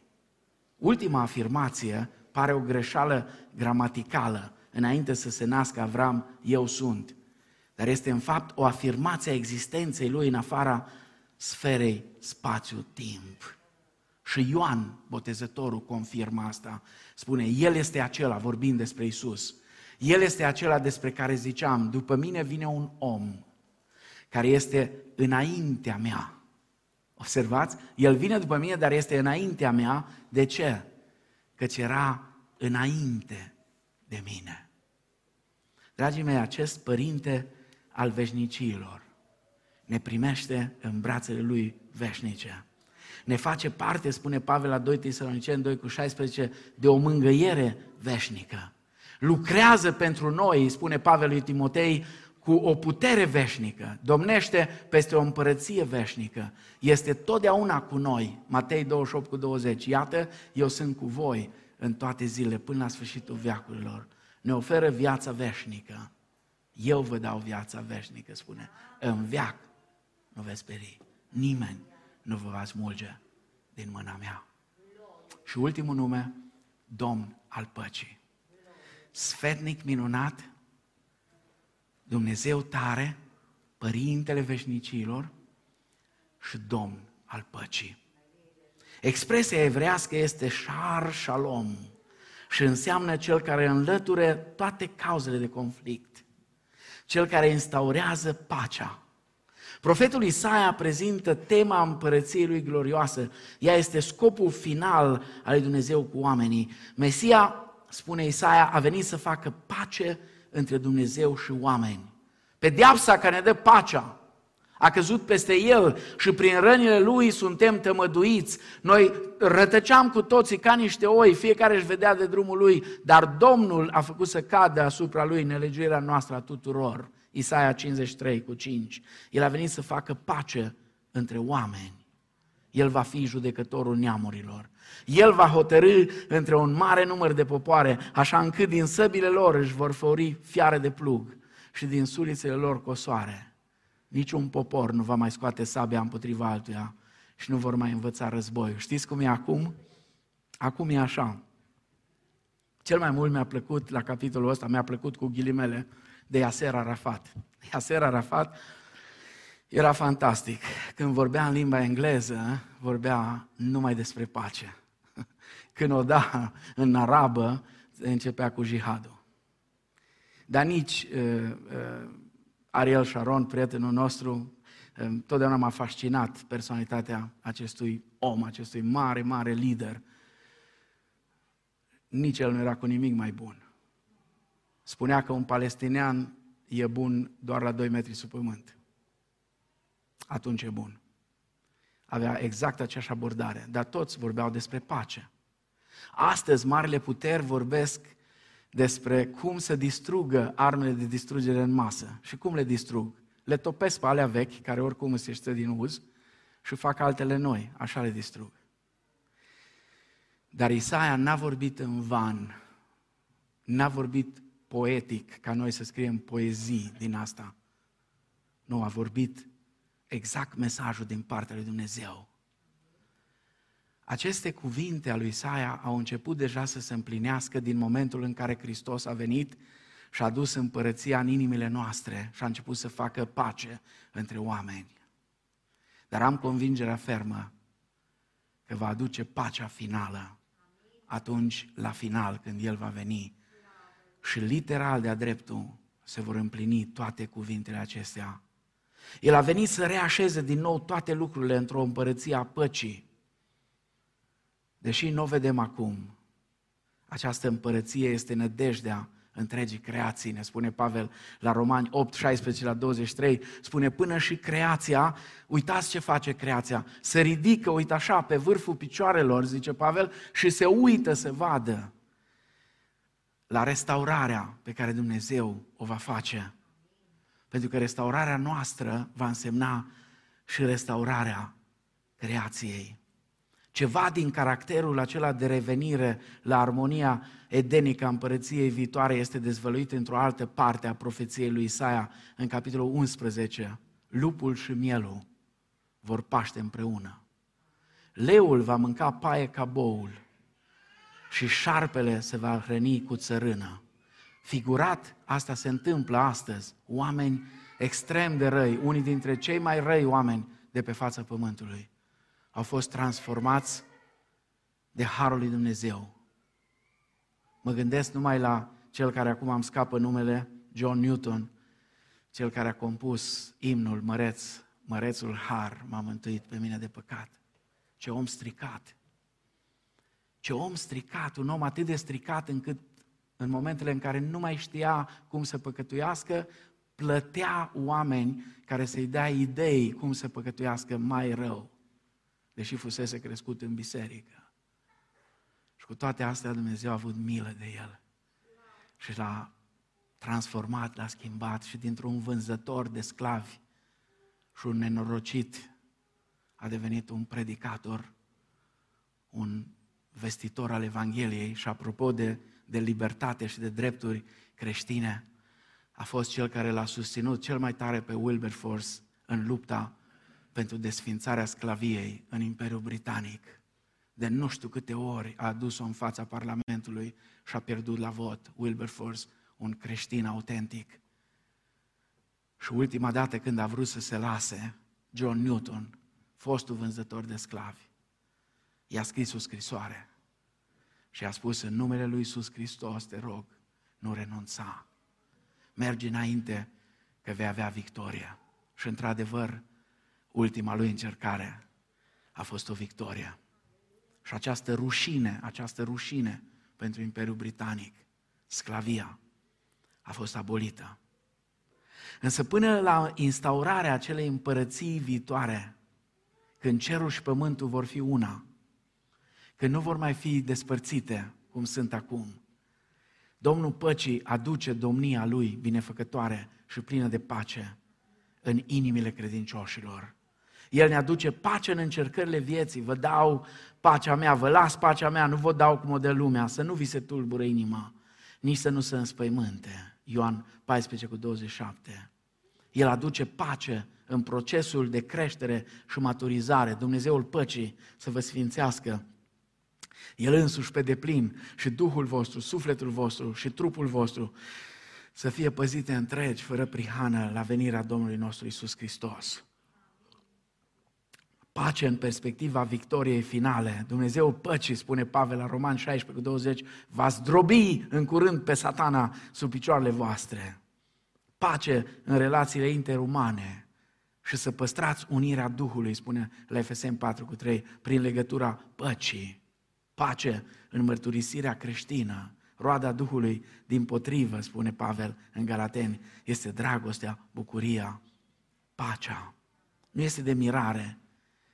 Ultima afirmație pare o greșeală gramaticală. Înainte să se nască Avram, eu sunt. Dar este în fapt o afirmație a existenței lui în afara sferei spațiu-timp. Și Ioan, botezătorul, confirmă asta. Spune, El este acela, vorbind despre Isus. El este acela despre care ziceam, după mine vine un om care este înaintea mea. Observați? El vine după mine, dar este înaintea mea. De ce? Căci era înainte de mine. Dragii mei, acest părinte al veșnicilor ne primește în brațele lui veșnice. Ne face parte, spune Pavel la 2 Tesaloniceni 2 cu 16, de o mângâiere veșnică. Lucrează pentru noi, spune Pavel lui Timotei, cu o putere veșnică, domnește peste o împărăție veșnică, este totdeauna cu noi. Matei 28 cu 20. Iată, eu sunt cu voi în toate zilele până la sfârșitul veacurilor. Ne oferă viața veșnică. Eu vă dau viața veșnică, spune. În veac nu veți speri. Nimeni nu vă va smulge din mâna mea. Și ultimul nume, Domn al păcii. Sfetnic minunat, Dumnezeu tare, Părintele veșnicilor și Domn al păcii. Expresia evrească este Shar Shalom și înseamnă cel care înlăture toate cauzele de conflict, cel care instaurează pacea. Profetul Isaia prezintă tema împărăției lui glorioasă. Ea este scopul final al lui Dumnezeu cu oamenii. Mesia, spune Isaia, a venit să facă pace între Dumnezeu și oameni. Pedeapsa care ne dă pacea a căzut peste el și prin rănile lui suntem tămăduiți. Noi rătăceam cu toții ca niște oi, fiecare își vedea de drumul lui, dar Domnul a făcut să cadă asupra lui nelegiuirea noastră a tuturor. Isaia 53 cu 5. El a venit să facă pace între oameni. El va fi judecătorul neamurilor. El va hotărâ între un mare număr de popoare, așa încât din săbile lor își vor făuri fiare de plug și din sulițele lor cosoare. Niciun popor nu va mai scoate sabia împotriva altuia și nu vor mai învăța război. Știți cum e acum? Acum e așa. Cel mai mult mi-a plăcut la capitolul ăsta, mi-a plăcut cu ghilimele, de Yasser Arafat. Yasser Arafat era fantastic. Când vorbea în limba engleză, vorbea numai despre pace. *laughs* Când o da în arabă, începea cu jihadul. Dar nici uh, uh, Ariel Sharon, prietenul nostru, uh, totdeauna m-a fascinat personalitatea acestui om, acestui mare, mare lider. Nici el nu era cu nimic mai bun. Spunea că un palestinian e bun doar la 2 metri sub pământ. Atunci e bun. Avea exact aceeași abordare, dar toți vorbeau despre pace. Astăzi, marile puteri vorbesc despre cum să distrugă armele de distrugere în masă. Și cum le distrug? Le topesc pe alea vechi, care oricum se știu din uz, și fac altele noi. Așa le distrug. Dar Isaia n-a vorbit în van, n-a vorbit poetic, ca noi să scriem poezii din asta. Nu, a vorbit exact mesajul din partea lui Dumnezeu. Aceste cuvinte a lui Isaia au început deja să se împlinească din momentul în care Hristos a venit și a dus împărăția în inimile noastre și a început să facă pace între oameni. Dar am convingerea fermă că va aduce pacea finală atunci, la final, când El va veni și literal de-a dreptul se vor împlini toate cuvintele acestea. El a venit să reașeze din nou toate lucrurile într-o împărăție a păcii. Deși nu o vedem acum, această împărăție este nădejdea întregii creații, ne spune Pavel la Romani 8, 16 la 23, spune până și creația, uitați ce face creația, se ridică, uită așa, pe vârful picioarelor, zice Pavel, și se uită să vadă la restaurarea pe care Dumnezeu o va face. Pentru că restaurarea noastră va însemna și restaurarea creației. Ceva din caracterul acela de revenire la armonia edenică a împărăției viitoare este dezvăluit într-o altă parte a profeției lui Isaia, în capitolul 11. Lupul și mielul vor paște împreună. Leul va mânca paie ca boul și șarpele se va hrăni cu țărână. Figurat, asta se întâmplă astăzi. Oameni extrem de răi, unii dintre cei mai răi oameni de pe fața pământului, au fost transformați de Harul lui Dumnezeu. Mă gândesc numai la cel care acum am scapă numele, John Newton, cel care a compus imnul Măreț, Mărețul Har m-a mântuit pe mine de păcat. Ce om stricat! Ce om stricat, un om atât de stricat încât în momentele în care nu mai știa cum să păcătuiască, plătea oameni care să-i dea idei cum să păcătuiască mai rău, deși fusese crescut în biserică. Și cu toate astea Dumnezeu a avut milă de el și l-a transformat, l-a schimbat și dintr-un vânzător de sclavi și un nenorocit a devenit un predicator, un vestitor al Evangheliei și apropo de, de libertate și de drepturi creștine, a fost cel care l-a susținut cel mai tare pe Wilberforce în lupta pentru desfințarea sclaviei în Imperiul Britanic. De nu știu câte ori a adus-o în fața Parlamentului și a pierdut la vot Wilberforce, un creștin autentic. Și ultima dată când a vrut să se lase, John Newton, fostul vânzător de sclavi, i-a scris o scrisoare și a spus în numele lui Iisus Hristos, te rog, nu renunța. Mergi înainte că vei avea victoria. Și într-adevăr, ultima lui încercare a fost o victorie. Și această rușine, această rușine pentru Imperiul Britanic, sclavia, a fost abolită. Însă până la instaurarea acelei împărății viitoare, când cerul și pământul vor fi una, când nu vor mai fi despărțite cum sunt acum, Domnul păcii aduce domnia Lui binefăcătoare și plină de pace în inimile credincioșilor. El ne aduce pace în încercările vieții. Vă dau pacea mea, vă las pacea mea, nu vă dau cum o de lumea, să nu vi se tulbură inima, nici să nu se înspăimânte. Ioan 14 cu 27. El aduce pace în procesul de creștere și maturizare. Dumnezeul păcii să vă sfințească el însuși pe deplin și Duhul vostru, sufletul vostru și trupul vostru să fie păzite întregi, fără prihană, la venirea Domnului nostru Isus Hristos. Pace în perspectiva victoriei finale. Dumnezeu păcii, spune Pavel la Roman 16 cu 20, va zdrobi în curând pe satana sub picioarele voastre. Pace în relațiile interumane și să păstrați unirea Duhului, spune la Efeseni 4 cu 3, prin legătura păcii pace în mărturisirea creștină. Roada Duhului, din potrivă, spune Pavel în Galateni, este dragostea, bucuria, pacea. Nu este de mirare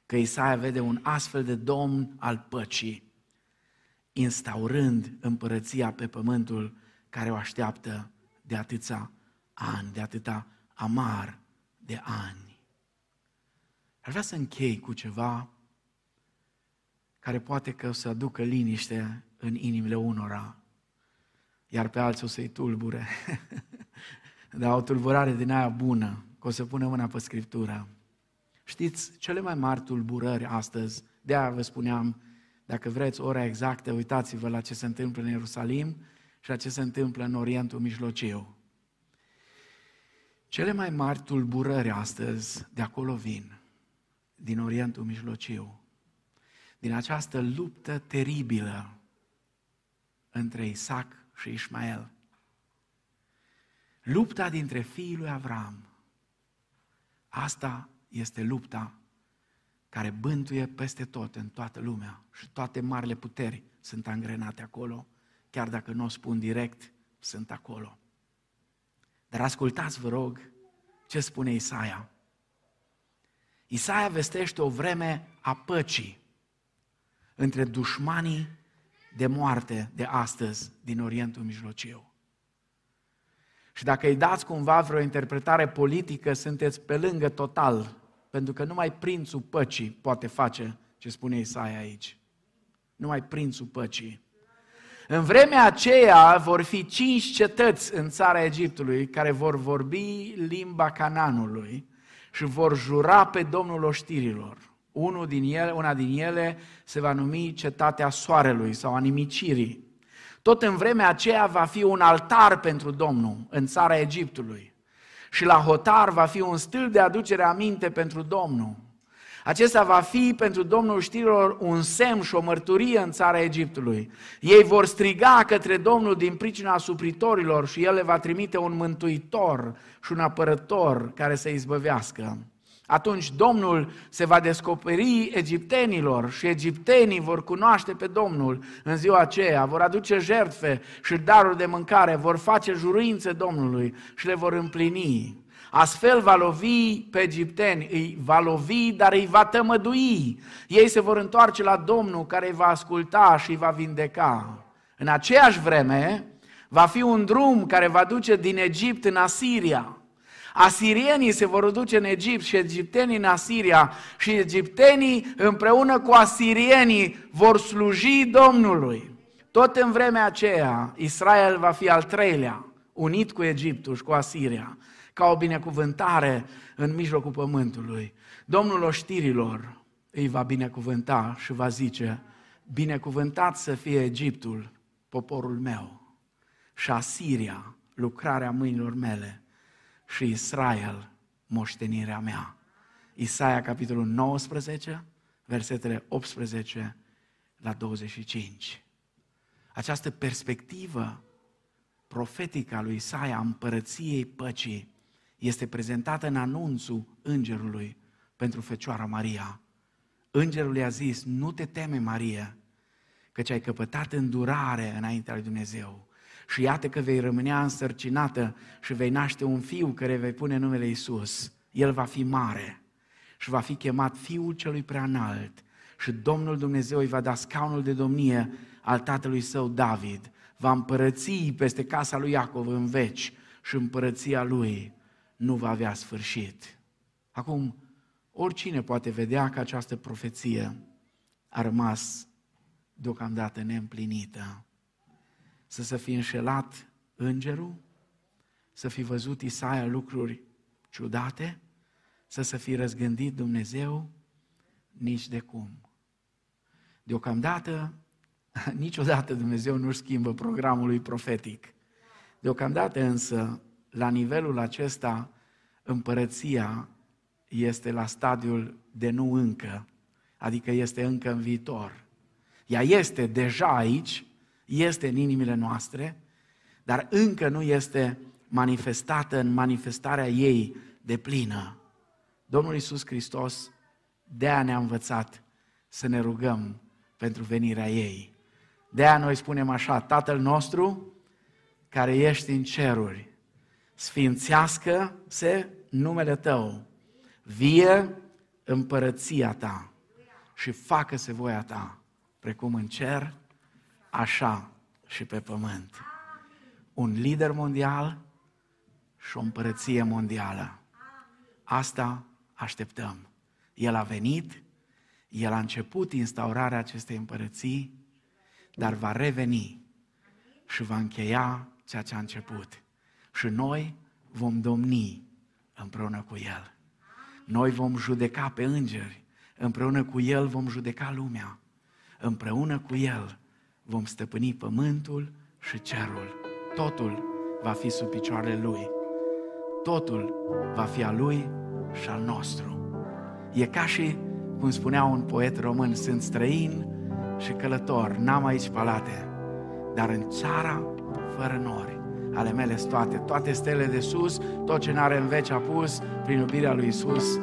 că Isaia vede un astfel de domn al păcii, instaurând împărăția pe pământul care o așteaptă de atâția ani, de atâta amar de ani. Ar vrea să închei cu ceva care poate că o să aducă liniște în inimile unora, iar pe alții o să-i tulbure. *laughs* Dar o tulburare din aia bună, că o să pună mâna pe Scriptură. Știți, cele mai mari tulburări astăzi, de aia vă spuneam, dacă vreți ora exactă, uitați-vă la ce se întâmplă în Ierusalim și la ce se întâmplă în Orientul Mijlociu. Cele mai mari tulburări astăzi de acolo vin, din Orientul Mijlociu din această luptă teribilă între Isaac și Ismael. Lupta dintre fiii lui Avram. Asta este lupta care bântuie peste tot, în toată lumea. Și toate marile puteri sunt angrenate acolo, chiar dacă nu o spun direct, sunt acolo. Dar ascultați, vă rog, ce spune Isaia. Isaia vestește o vreme a păcii între dușmanii de moarte de astăzi din Orientul Mijlociu. Și dacă îi dați cumva vreo interpretare politică, sunteți pe lângă total, pentru că numai prințul păcii poate face ce spune Isaia aici. Numai prințul păcii. În vremea aceea vor fi cinci cetăți în țara Egiptului care vor vorbi limba Cananului și vor jura pe Domnul oștirilor. Unul din ele, una din ele se va numi Cetatea Soarelui sau a Nimicirii. Tot în vremea aceea va fi un altar pentru Domnul în țara Egiptului. Și la hotar va fi un stâlp de aducere aminte pentru Domnul. Acesta va fi pentru Domnul știrilor un semn și o mărturie în țara Egiptului. Ei vor striga către Domnul din pricina supritorilor și El le va trimite un mântuitor și un apărător care să izbăvească. Atunci Domnul se va descoperi egiptenilor și egiptenii vor cunoaște pe Domnul în ziua aceea, vor aduce jertfe și daruri de mâncare, vor face juruințe Domnului și le vor împlini. Astfel va lovi pe egipteni, îi va lovi, dar îi va tămădui. Ei se vor întoarce la Domnul care îi va asculta și îi va vindeca. În aceeași vreme va fi un drum care va duce din Egipt în Asiria Asirienii se vor duce în Egipt și egiptenii în Asiria și egiptenii împreună cu asirienii vor sluji Domnului. Tot în vremea aceea, Israel va fi al treilea, unit cu Egiptul și cu Asiria, ca o binecuvântare în mijlocul pământului. Domnul oștirilor îi va binecuvânta și va zice, binecuvântat să fie Egiptul, poporul meu, și Asiria, lucrarea mâinilor mele și Israel, moștenirea mea. Isaia, capitolul 19, versetele 18 la 25. Această perspectivă profetică a lui Isaia, împărăției păcii, este prezentată în anunțul îngerului pentru Fecioara Maria. Îngerul i-a zis, nu te teme, Maria, căci ai căpătat îndurare înaintea lui Dumnezeu. Și iată că vei rămânea însărcinată și vei naște un fiu care vei pune numele Isus. El va fi mare și va fi chemat Fiul celui preanalt și Domnul Dumnezeu îi va da scaunul de domnie al tatălui său David. Va împărăți peste casa lui Iacov în veci și împărăția lui nu va avea sfârșit. Acum, oricine poate vedea că această profeție a rămas deocamdată neîmplinită. Să se fi înșelat îngerul, să fi văzut Isaia lucruri ciudate, să se fi răzgândit Dumnezeu, nici de cum. Deocamdată, *laughs* niciodată Dumnezeu nu schimbă programul lui profetic. Deocamdată însă, la nivelul acesta, împărăția este la stadiul de nu încă, adică este încă în viitor. Ea este deja aici, este în inimile noastre, dar încă nu este manifestată în manifestarea ei de plină. Domnul Iisus Hristos de-aia ne-a învățat să ne rugăm pentru venirea ei. De-aia noi spunem așa, Tatăl nostru care ești în ceruri, sfințească-se numele Tău, vie împărăția Ta și facă-se voia Ta, precum în cer, așa și pe pământ. Un lider mondial și o împărăție mondială. Asta așteptăm. El a venit, el a început instaurarea acestei împărății, dar va reveni și va încheia ceea ce a început. Și noi vom domni împreună cu El. Noi vom judeca pe îngeri, împreună cu El vom judeca lumea. Împreună cu El vom stăpâni pământul și cerul. Totul va fi sub picioarele Lui. Totul va fi a Lui și al nostru. E ca și, cum spunea un poet român, sunt străin și călător, n-am aici palate, dar în țara fără nori ale mele toate, toate stele de sus, tot ce n-are în veci apus, prin iubirea lui Isus,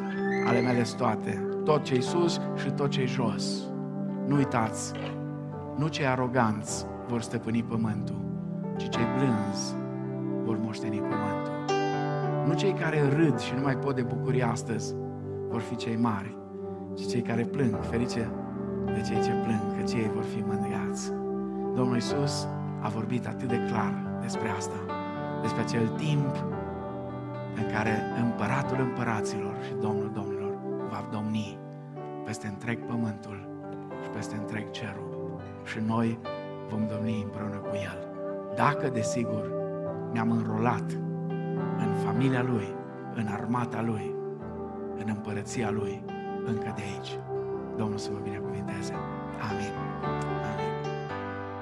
ale mele toate, tot ce-i sus și tot ce-i jos. Nu uitați, nu cei aroganți vor stăpâni pământul, ci cei blânzi vor moșteni pământul. Nu cei care râd și nu mai pot de bucurie astăzi vor fi cei mari, ci cei care plâng, ferice de cei ce plâng, că cei vor fi mândriați. Domnul Iisus a vorbit atât de clar despre asta, despre acel timp în care împăratul împăraților și Domnul Domnilor va domni peste întreg pământul și peste întreg cerul. Și noi vom domni împreună cu El. Dacă, desigur, ne-am înrolat în familia Lui, în armata Lui, în împărăția Lui, încă de aici. Domnul să vă binecuvinteze. Amin.